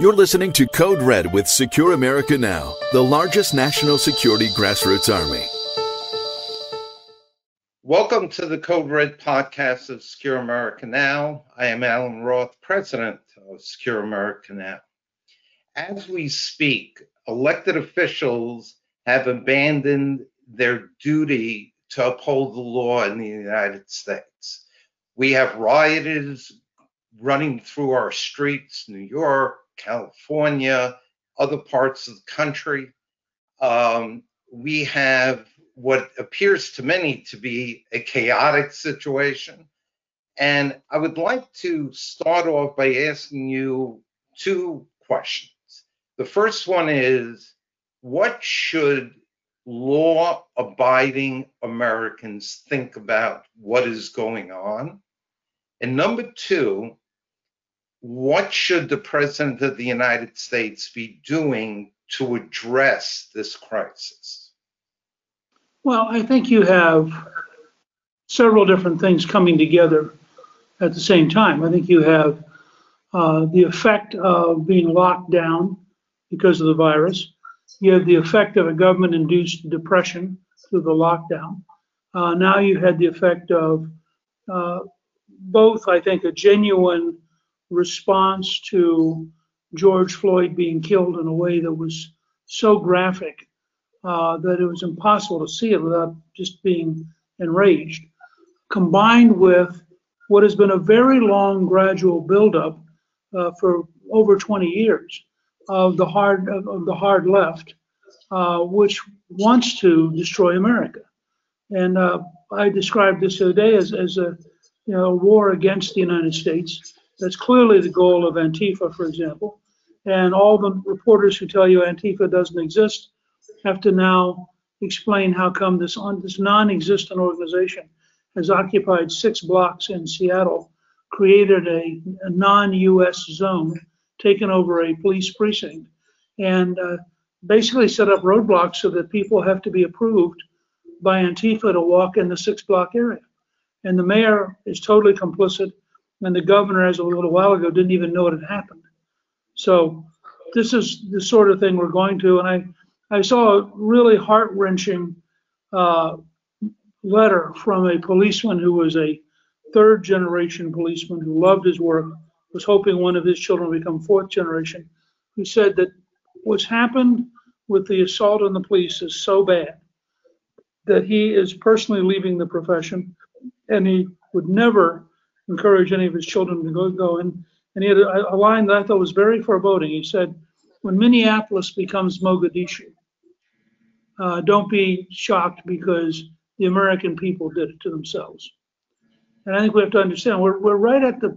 You're listening to Code Red with Secure America Now, the largest national security grassroots army. Welcome to the Code Red podcast of Secure America Now. I am Allen Roth, president of Secure America Now. As we speak, elected officials have abandoned their duty to uphold the law in the United States. We have rioters running through our streets, New York, California, other parts of the country. Um, we have what appears to many to be a chaotic situation. And I would like to start off by asking you two questions. The first one is what should law abiding Americans think about what is going on? And number two, what should the President of the United States be doing to address this crisis? Well, I think you have several different things coming together at the same time. I think you have uh, the effect of being locked down because of the virus. You have the effect of a government induced depression through the lockdown. Uh, now you had the effect of uh, both, I think, a genuine response to George Floyd being killed in a way that was so graphic uh, that it was impossible to see it without just being enraged, combined with what has been a very long gradual buildup uh, for over 20 years of the hard of, the hard left, uh, which wants to destroy America. And uh, I described this the other day as, as a you know, war against the United States that's clearly the goal of Antifa, for example. And all the reporters who tell you Antifa doesn't exist have to now explain how come this, this non-existent organization has occupied six blocks in Seattle, created a, a non-U.S. zone, taken over a police precinct, and uh, basically set up roadblocks so that people have to be approved by Antifa to walk in the six block area. And the mayor is totally complicit and the governor, as a little while ago, didn't even know it had happened. So this is the sort of thing we're going to. And I, I saw a really heart wrenching uh, letter from a policeman who was a third generation policeman who loved his work, was hoping one of his children would become fourth generation, who said that what's happened with the assault on the police is so bad that he is personally leaving the profession and he would never encourage any of his children to go, go in. And he had a, a line that I thought was very foreboding. He said, when Minneapolis becomes Mogadishu, uh, don't be shocked because the American people did it to themselves. And I think we have to understand we're, we're right at the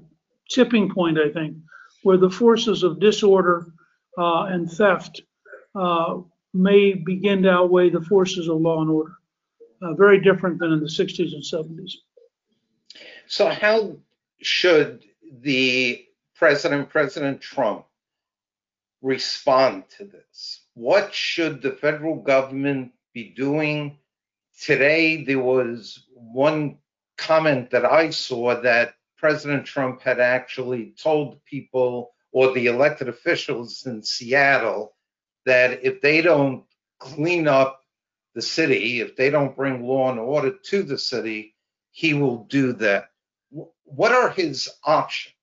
tipping point, I think, where the forces of disorder uh, and theft uh, may begin to outweigh the forces of law and order. Uh, very different than in the 60s and 70s. So, how should the president, President Trump, respond to this? What should the federal government be doing? Today, there was one comment that I saw that President Trump had actually told people or the elected officials in Seattle that if they don't clean up the city, if they don't bring law and order to the city, he will do that what are his options?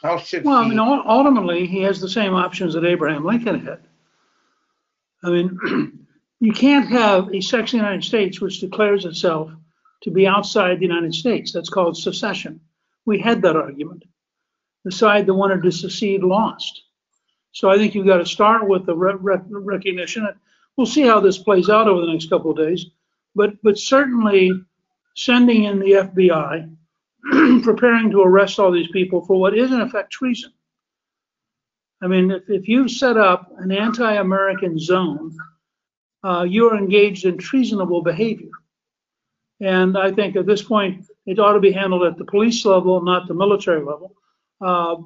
How should well, he? I mean, ultimately, he has the same options that Abraham Lincoln had. I mean, you can't have a section of the United States which declares itself to be outside the United States. That's called secession. We had that argument. The side that wanted to secede lost. So I think you've got to start with the re- re- recognition. We'll see how this plays out over the next couple of days, but but certainly sending in the FBI preparing to arrest all these people for what is in effect treason. I mean, if, if you set up an anti-American zone, uh, you are engaged in treasonable behavior. And I think at this point, it ought to be handled at the police level, not the military level. Uh,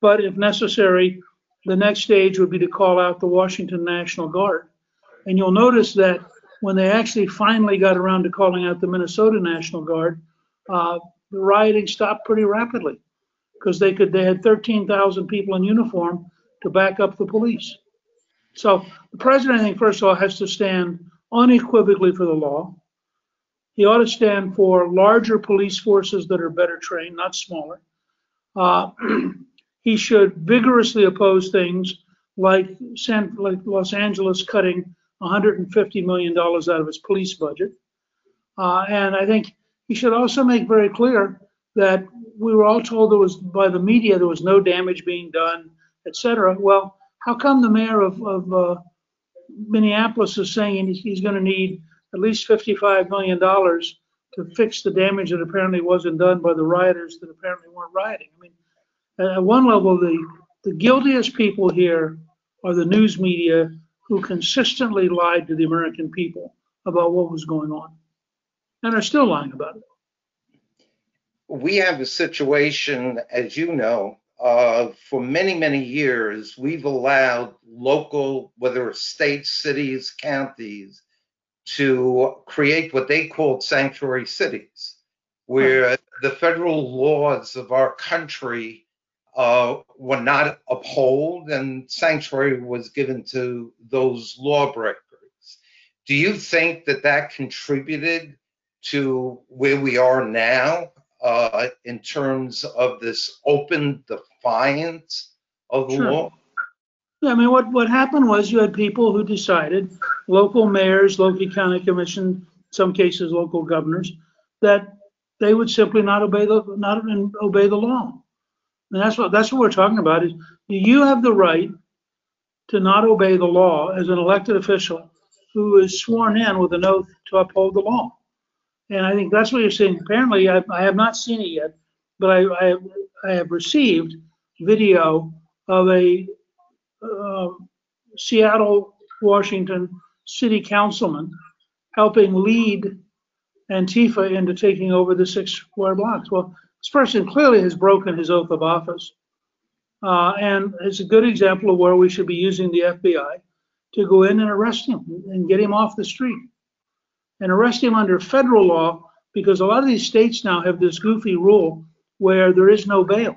but if necessary, the next stage would be to call out the Washington National Guard. And you'll notice that when they actually finally got around to calling out the Minnesota National Guard, uh, the rioting stopped pretty rapidly because they could they had 13,000 people in uniform to back up the police. So the president, I think, first of all, has to stand unequivocally for the law. He ought to stand for larger police forces that are better trained, not smaller. Uh, he should vigorously oppose things like, San, like Los Angeles cutting 150 million dollars out of its police budget. Uh, and I think he should also make very clear that we were all told there was by the media there was no damage being done, et cetera. Well, how come the mayor of, of uh, Minneapolis is saying he's going to need at least 55 million dollars to fix the damage that apparently wasn't done by the rioters that apparently weren't rioting? I mean, at one level, the the guiltiest people here are the news media who consistently lied to the American people about what was going on and are still lying about it. We have a situation, as you know, uh, for many, many years, we've allowed local, whether it's states, cities, counties, to create what they called sanctuary cities, where the federal laws of our country uh, were not upheld and sanctuary was given to those lawbreakers. Do you think that that contributed to where we are now uh, in terms of this open defiance of the Sure. law? Yeah, I mean, what, what happened was you had people who decided, local mayors, local county commission, some cases local governors, that they would simply not obey the, not obey the law. And that's what, that's what we're talking about is you have the right to not obey the law as an elected official who is sworn in with an oath to uphold the law. And I think that's what you're saying. Apparently, I, I have not seen it yet, but I, I, I have received video of a uh, Seattle, Washington city councilman helping lead Antifa into taking over the six square blocks. Well, this person clearly has broken his oath of office. Uh, and it's a good example of where we should be using the FBI to go in and arrest him and get him off the street and arrest him under federal law because a lot of these states now have this goofy rule where there is no bail.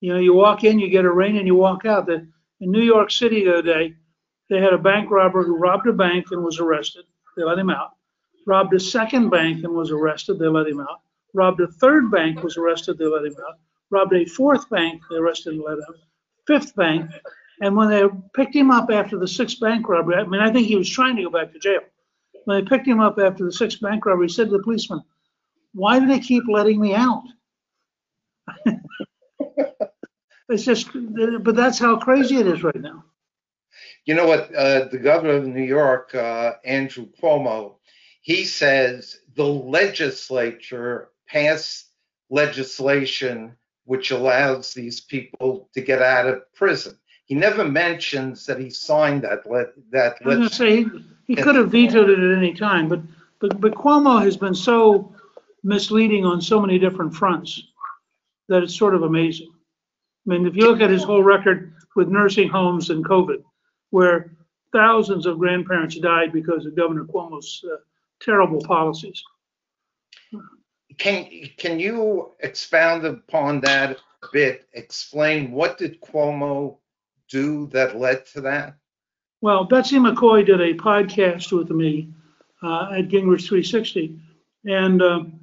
You know, you walk in, you get a arraigned, and you walk out. The, in New York City the other day, they had a bank robber who robbed a bank and was arrested. They let him out. Robbed a second bank and was arrested. They let him out. Robbed a third bank, was arrested. They let him out. Robbed a fourth bank, they arrested and let him out. Fifth bank, and when they picked him up after the sixth bank robbery, I mean, I think he was trying to go back to jail. When they picked him up after the sixth bank robbery, he said to the policeman, "Why do they keep letting me out?" it's just, but that's how crazy it is right now. You know what? Uh, the governor of New York, uh, Andrew Cuomo, he says the legislature passed legislation which allows these people to get out of prison. He never mentions that he signed that le- that I was gonna leg- say, he, could have vetoed it at any time, but, but, but Cuomo has been so misleading on so many different fronts that it's sort of amazing. I mean, if you look at his whole record with nursing homes and COVID, where thousands of grandparents died because of Governor Cuomo's uh, terrible policies. Can can you expound upon that a bit? Explain what did Cuomo do that led to that? Well, Betsy McCaughey did a podcast with me uh, at Gingrich 360, and um,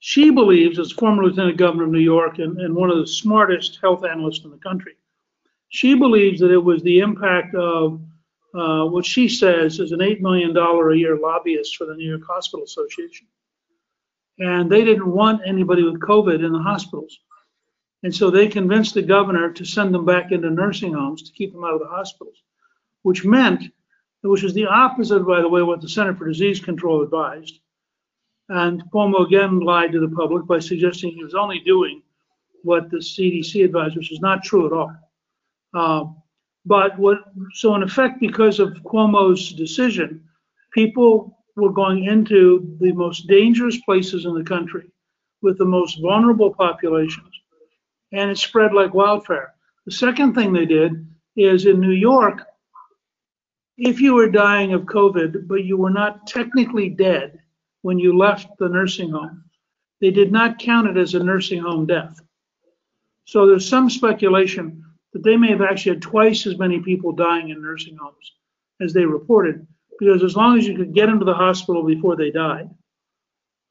she believes, as former lieutenant governor of New York and, and one of the smartest health analysts in the country, she believes that it was the impact of uh, what she says is an $8 million a year lobbyist for the New York Hospital Association. And they didn't want anybody with COVID in the hospitals. And so they convinced the governor to send them back into nursing homes to keep them out of the hospitals, which meant, which was the opposite, by the way, what the Center for Disease Control advised. And Cuomo again lied to the public by suggesting he was only doing what the CDC advised, which is not true at all. Uh, but what, so in effect, because of Cuomo's decision, people were going into the most dangerous places in the country with the most vulnerable populations, and it spread like wildfire. The second thing they did is in New York, if you were dying of COVID, but you were not technically dead when you left the nursing home, they did not count it as a nursing home death. So there's some speculation that they may have actually had twice as many people dying in nursing homes as they reported, because as long as you could get them to the hospital before they died,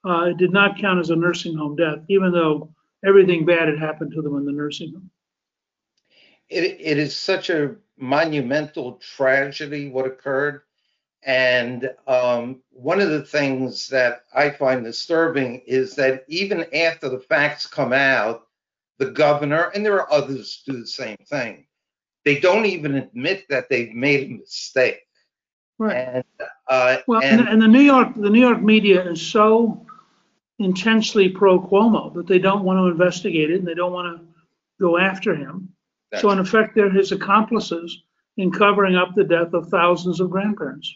uh, it did not count as a nursing home death, even though everything bad had happened to them in the nursing home. It, it is such a monumental tragedy what occurred. And um, one of the things that I find disturbing is that even after the facts come out, the governor, and there are others do the same thing, they don't even admit that they've made a mistake. Right. And, uh, Well, and, and, and the New York, the New York media is so intensely pro Cuomo that they don't want to investigate it and they don't want to go after him. So in effect, they're his accomplices in covering up the death of thousands of grandparents.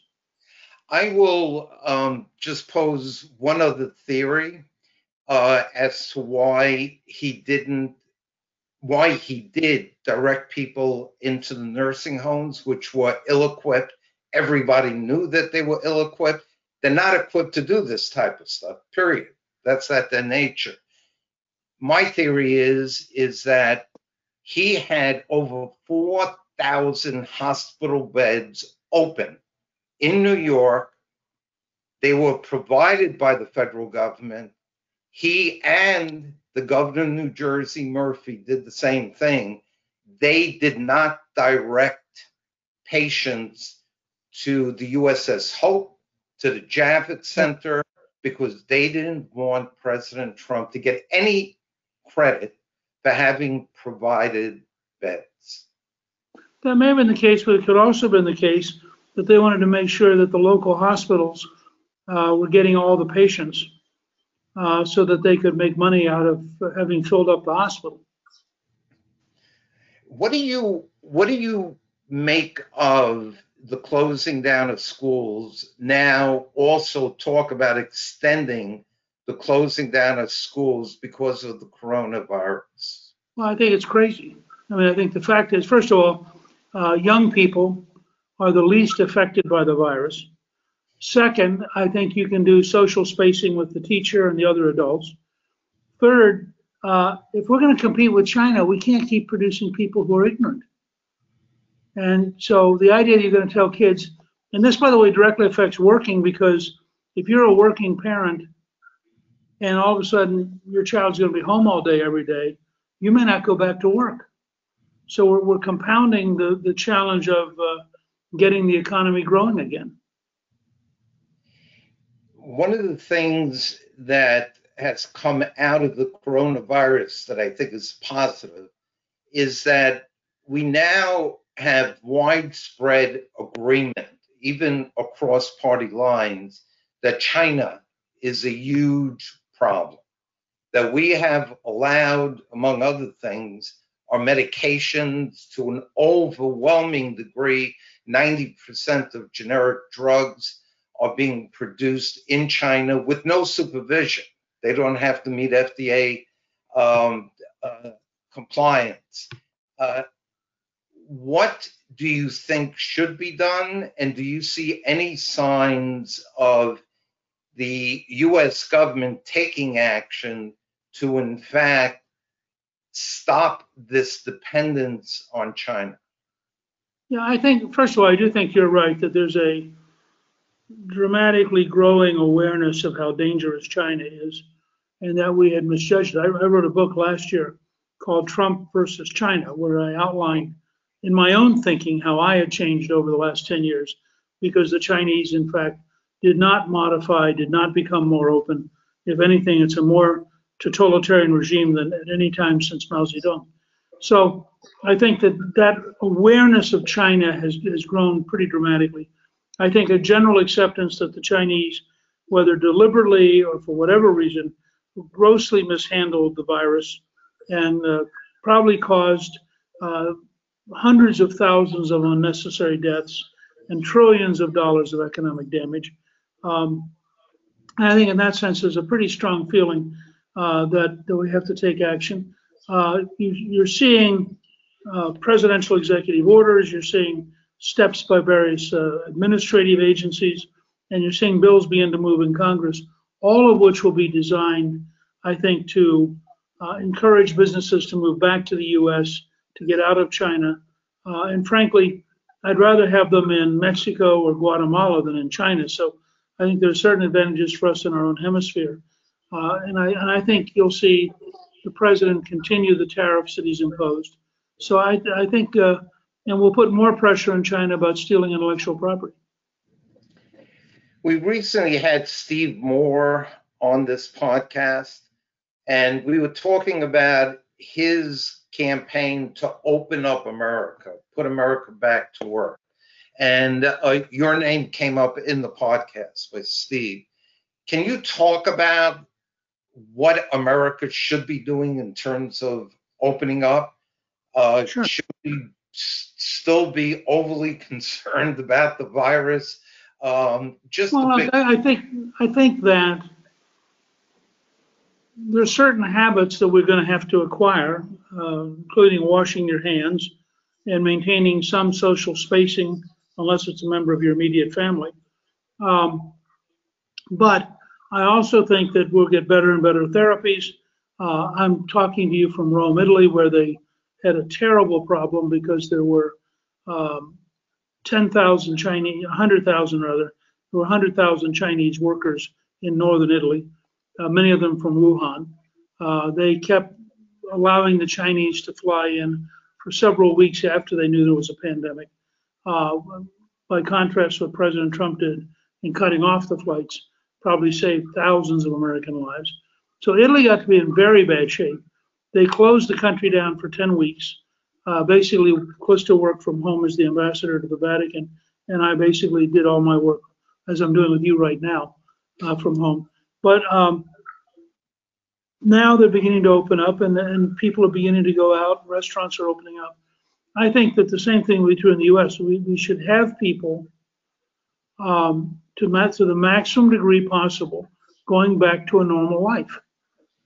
I will um, just pose one other theory uh, as to why he didn't, why he did direct people into the nursing homes, which were ill-equipped. Everybody knew that they were ill-equipped. They're not equipped to do this type of stuff. Period. That's at their nature. My theory is is that he had over 4,000 hospital beds open in New York. They were provided by the federal government. He and the governor of New Jersey, Murphy, did the same thing. They did not direct patients to the USS Hope, to the Javits Center, because they didn't want President Trump to get any credit for having provided beds. That may have been the case, but it could also have been the case that they wanted to make sure that the local hospitals uh, were getting all the patients uh, so that they could make money out of having filled up the hospital. What do you what do you make of the closing down of schools now also talk about extending the closing down of schools because of the coronavirus? Well, I think it's crazy. I mean, I think the fact is, first of all, uh, young people are the least affected by the virus. Second, I think you can do social spacing with the teacher and the other adults. Third, uh, if we're going to compete with China, we can't keep producing people who are ignorant. And so the idea that you're going to tell kids, and this, by the way, directly affects working because if you're a working parent and all of a sudden your child's going to be home all day every day, you may not go back to work. So we're, we're compounding the, the challenge of uh, getting the economy growing again. One of the things that has come out of the coronavirus that I think is positive is that we now have widespread agreement, even across party lines, that China is a huge problem. That we have allowed, among other things, our medications to an overwhelming degree. 90% of generic drugs are being produced in China with no supervision. They don't have to meet FDA um, uh, compliance. Uh, what do you think should be done? And do you see any signs of the US government taking action to, in fact, stop this dependence on China? Yeah, I think, first of all, I do think you're right that there's a dramatically growing awareness of how dangerous China is and that we had misjudged it. I, wrote a book last year called Trump versus China, where I outlined in my own thinking how I had changed over the last 10 years because the Chinese, in fact, did not modify, did not become more open. If anything, it's a more totalitarian regime than at any time since Mao Zedong. So I think that that awareness of China has, has grown pretty dramatically. I think a general acceptance that the Chinese, whether deliberately or for whatever reason, grossly mishandled the virus and uh, probably caused uh, hundreds of thousands of unnecessary deaths and trillions of dollars of economic damage. Um, I think in that sense, there's a pretty strong feeling uh, that, that we have to take action. Uh, you, are seeing uh, presidential executive orders, you're seeing steps by various uh, administrative agencies, and you're seeing bills begin to move in Congress, all of which will be designed, I think, to uh, encourage businesses to move back to the U.S to get out of China. Uh, and frankly, I'd rather have them in Mexico or Guatemala than in China. So I think there are certain advantages for us in our own hemisphere. Uh, and, I, and I think you'll see the president continue the tariffs that he's imposed. So I, I think, uh, and we'll put more pressure on China about stealing intellectual property. We recently had Steve Moore on this podcast, and we were talking about his campaign to open up America, put America back to work. And uh, your name came up in the podcast with Steve. Can you talk about what America should be doing in terms of opening up? Uh, sure. Should we still be overly concerned about the virus? Um, just well, big- I, I think I think that there's certain habits that we're going to have to acquire, uh, including washing your hands and maintaining some social spacing, unless it's a member of your immediate family. Um, but I also think that we'll get better and better therapies. Uh, I'm talking to you from Rome, Italy, where they had a terrible problem because there were um, 10,000 Chinese, 100,000 rather, there were 100,000 Chinese workers in northern Italy uh, many of them from Wuhan. Uh, they kept allowing the Chinese to fly in for several weeks after they knew there was a pandemic. Uh, by contrast, what President Trump did in cutting off the flights probably saved thousands of American lives. So Italy got to be in very bad shape. They closed the country down for 10 weeks. Uh, basically, Callista worked from home as the ambassador to the Vatican, and I basically did all my work as I'm doing with you right now uh, from home. But um, now they're beginning to open up and, and people are beginning to go out, restaurants are opening up. I think that the same thing we do in the US. We, we should have people um, to, to the maximum degree possible going back to a normal life.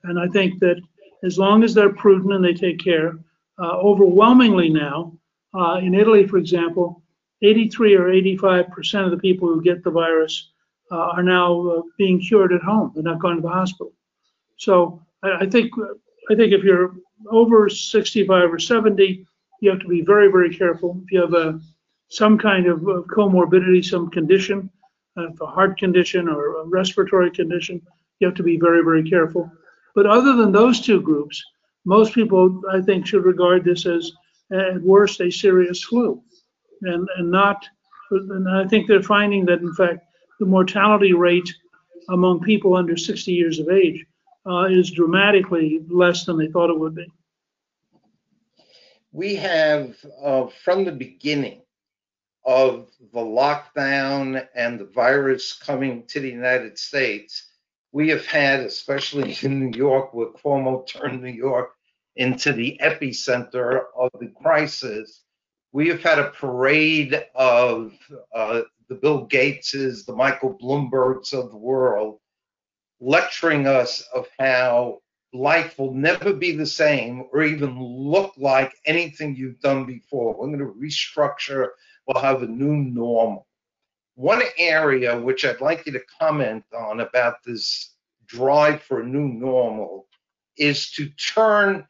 And I think that as long as they're prudent and they take care, uh, overwhelmingly now, uh, in Italy, for example, 83 or 85 percent of the people who get the virus uh, are now uh, being cured at home. They're not going to the hospital. So I, I think I think if you're over 65 or 70, you have to be very very careful. If you have a some kind of comorbidity, some condition, uh, a heart condition or a respiratory condition, you have to be very very careful. But other than those two groups, most people I think should regard this as at worst a serious flu, and and not. And I think they're finding that in fact the mortality rate among people under 60 years of age uh, is dramatically less than they thought it would be. We have, uh, from the beginning of the lockdown and the virus coming to the United States, we have had, especially in New York, where Cuomo turned New York into the epicenter of the crisis, we have had a parade of uh, the Bill Gateses, the Michael Bloombergs of the world, lecturing us of how life will never be the same or even look like anything you've done before. We're going to restructure, we'll have a new normal. One area which I'd like you to comment on about this drive for a new normal is to turn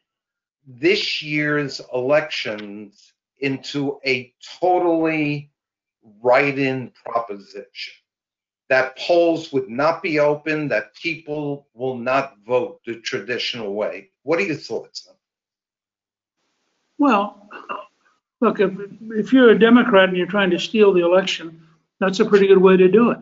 this year's elections into a totally write-in proposition that polls would not be open, that people will not vote the traditional way. What are your thoughts? Well, look, if, if you're a Democrat and you're trying to steal the election, that's a pretty good way to do it.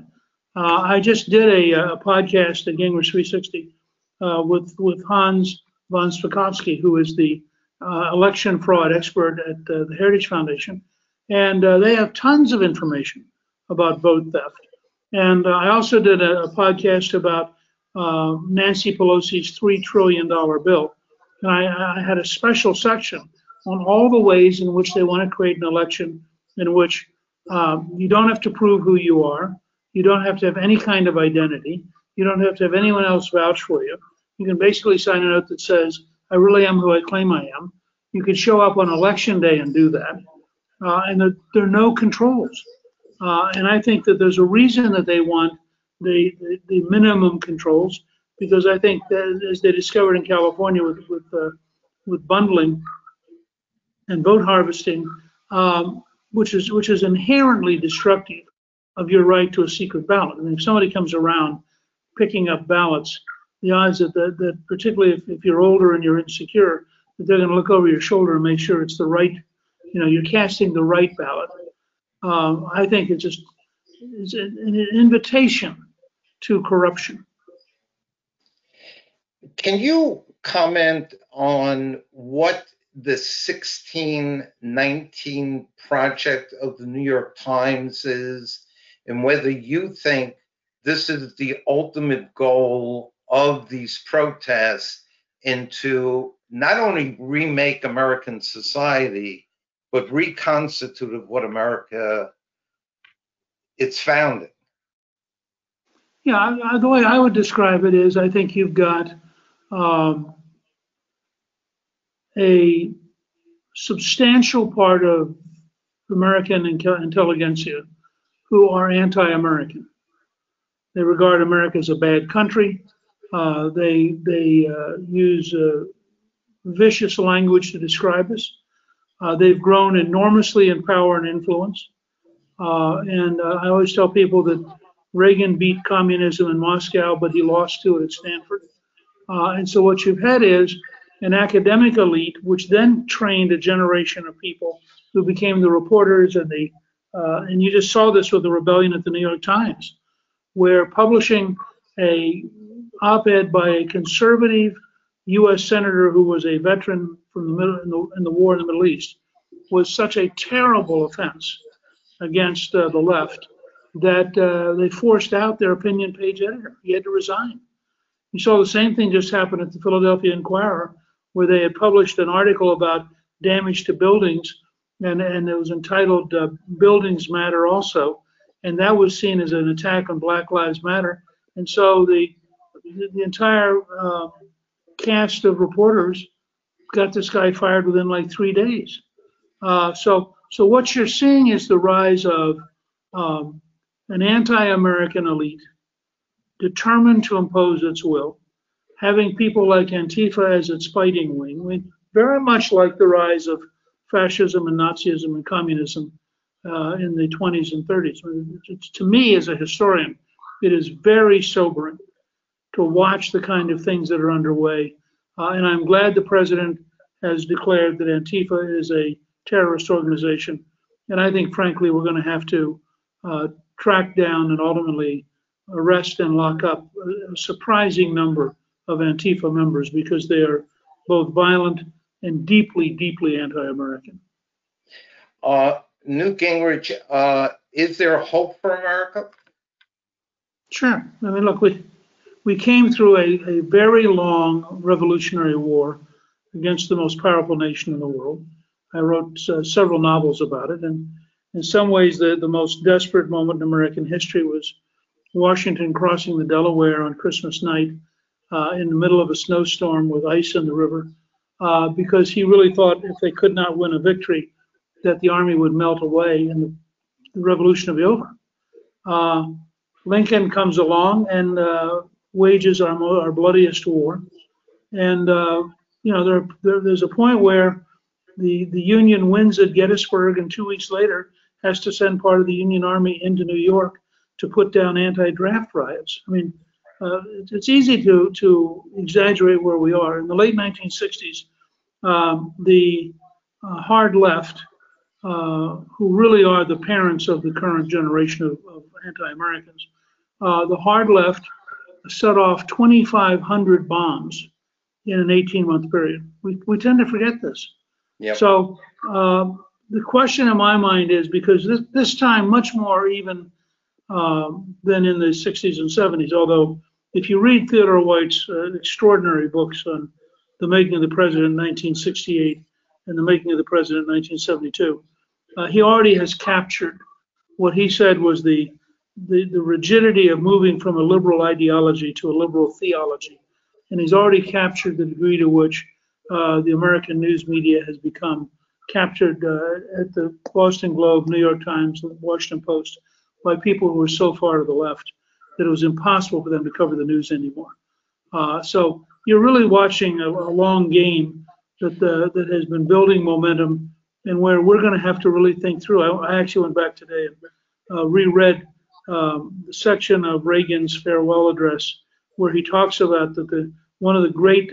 Uh, I just did a, a podcast at Gingrich 360 uh, with with Hans von Spakovsky, who is the uh, election fraud expert at uh, the Heritage Foundation, and uh, they have tons of information about vote theft. And uh, I also did a, a podcast about uh, Nancy Pelosi's $3 trillion bill. And I, I, had a special section on all the ways in which they want to create an election in which um, you don't have to prove who you are. You don't have to have any kind of identity. You don't have to have anyone else vouch for you. You can basically sign a note that says, I really am who I claim I am. You could show up on election day and do that uh, and the, there are no controls. Uh, and I think that there's a reason that they want the, the, the, minimum controls because I think that as they discovered in California with with, uh, with bundling, and vote harvesting, um, which is which is inherently destructive of your right to a secret ballot. Mean, if somebody comes around picking up ballots, the odds that, that, that particularly if, if you're older and you're insecure, that they're going to look over your shoulder and make sure it's the right, you know, you're casting the right ballot. Um, I think it's just it's an, invitation to corruption. Can you comment on what the 1619 project of the New York Times is and whether you think this is the ultimate goal of these protests and to not only remake American society, but reconstituted what America it's founded. Yeah, the way I would describe it is I think you've got um, a substantial part of American intelligentsia who are anti-American. They regard America as a bad country. Uh, they they uh, use uh, vicious language to describe us. Uh, they've grown enormously in power and influence. Uh, and uh, I always tell people that Reagan beat communism in Moscow, but he lost to it at Stanford. and so what you've had is an academic elite, which then trained a generation of people who became the reporters and the uh, and you just saw this with the rebellion at the New York Times, where publishing a op-ed by a conservative U.S. senator who was a veteran from the middle in the, in the war in the Middle East was such a terrible offense against uh, the left that uh, they forced out their opinion page editor. He had to resign. You saw the same thing just happen at the Philadelphia Inquirer, where they had published an article about damage to buildings, and, and it was entitled uh, Buildings Matter also, and that was seen as an attack on Black Lives Matter. And so the, the entire uh, cast of reporters got this guy fired within like three days. Uh, so, so what you're seeing is the rise of um, an anti-American elite determined to impose its will, having people like Antifa as its fighting wing, I mean, very much like the rise of fascism and Nazism and communism uh, in the 20s and 30s. It's, to me, as a historian, it is very sobering to watch the kind of things that are underway. Uh, and I'm glad the president has declared that Antifa is a terrorist organization. And I think, frankly, we're going to have to uh, track down and ultimately arrest and lock up a surprising number of Antifa members because they are both violent and deeply, deeply anti-American. Uh, Newt Gingrich, uh, is there hope for America? Sure. I mean, look, we we came through a, a very long revolutionary war against the most powerful nation in the world. I wrote uh, several novels about it, and in some ways, the, the most desperate moment in American history was Washington crossing the Delaware on Christmas night uh, in the middle of a snowstorm with ice in the river, uh, because he really thought if they could not win a victory, that the army would melt away and the, revolution would be over. Uh, Lincoln comes along and uh, wages our, our bloodiest war. And, uh, you know, there, there, there's a point where the, the Union wins at Gettysburg and two weeks later has to send part of the Union Army into New York to put down anti-draft riots. I mean, uh, it's easy to, to exaggerate where we are. In the late 1960s, um, the uh, hard left, uh, who really are the parents of the current generation of, of anti-Americans, uh, the hard left set off 2,500 bombs in an 18-month period. We, we tend to forget this. Yep. So um, the question in my mind is because this, this time much more even um, than in the 60s and 70s, although if you read Theodore White's uh, extraordinary books on the making of the president in 1968 and the making of the president in 1972, uh, he already has captured what he said was the, the, the rigidity of moving from a liberal ideology to a liberal theology. And he's already captured the degree to which uh, the American news media has become captured uh, at the Boston Globe, New York Times, Washington Post by people who were so far to the left that it was impossible for them to cover the news anymore. Uh, so you're really watching a, a long game that, uh, that has been building momentum and where we're going to have to really think through. I, I actually went back today and uh, reread um, section of Reagan's farewell address where he talks about that the one of the great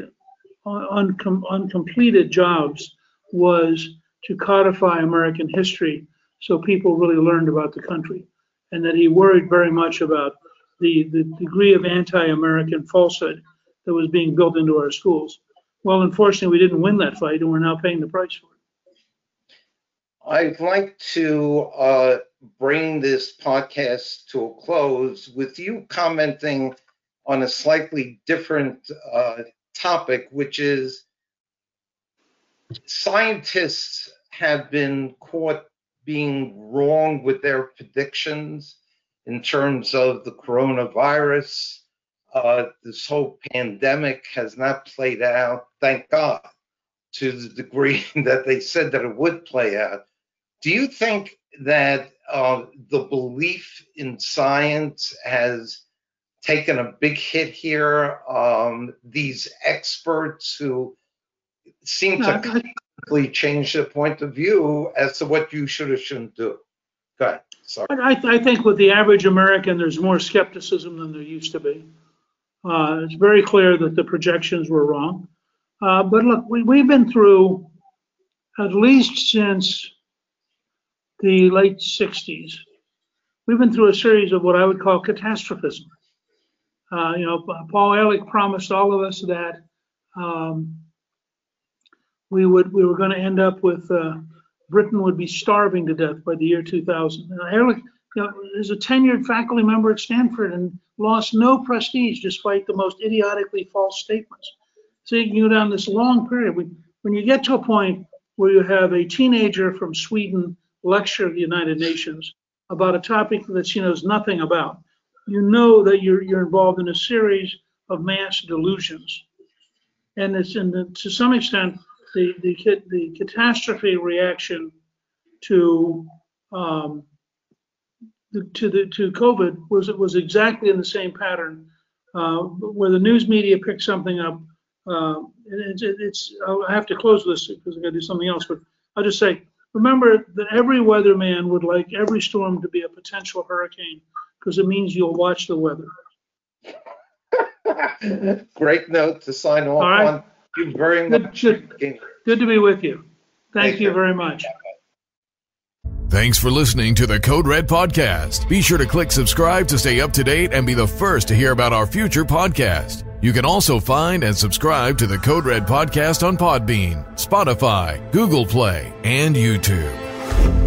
uncom- uncompleted jobs was to codify American history so people really learned about the country, and that he worried very much about the, the degree of anti-American falsehood that was being built into our schools. Well, unfortunately, we didn't win that fight, and we're now paying the price for it. I'd like to uh, bring this podcast to a close with you commenting on a slightly different uh, topic, which is scientists have been caught being wrong with their predictions in terms of the coronavirus. Uh, this whole pandemic has not played out, thank God, to the degree that they said that it would play out. Do you think that uh, the belief in science has taken a big hit here? Um, these experts who seem to completely change their point of view as to what you should or shouldn't do. Go ahead. Sorry. I, I think with the average American, there's more skepticism than there used to be. Uh, it's very clear that the projections were wrong. Uh, but look, we, we've been through, at least since the late 60s, we've been through a series of what I would call catastrophism. Uh, you know, Paul Ehrlich promised all of us that um, we would we were going to end up with uh, Britain would be starving to death by the year 2000. And Ehrlich you know, is a tenured faculty member at Stanford and lost no prestige despite the most idiotically false statements. So you can go down this long period. When you get to a point where you have a teenager from Sweden lecture at the United Nations about a topic that she knows nothing about, you know that you're, you're involved in a series of mass delusions. And it's in the, to some extent, the, the, the catastrophe reaction to um, to the to COVID was was exactly in the same pattern, uh, where the news media picked something up. Uh, it's, it's I have to close this because I got to do something else, but I'll just say remember that every weatherman would like every storm to be a potential hurricane because it means you'll watch the weather. Great note to sign off right. on. Thank you very much. Good, good, good, to be with you. Thank, Thank you, you very much. Thanks for listening to the Code Red Podcast. Be sure to click subscribe to stay up to date and be the first to hear about our future podcast. You can also find and subscribe to the Code Red Podcast on Podbean, Spotify, Google Play, and YouTube.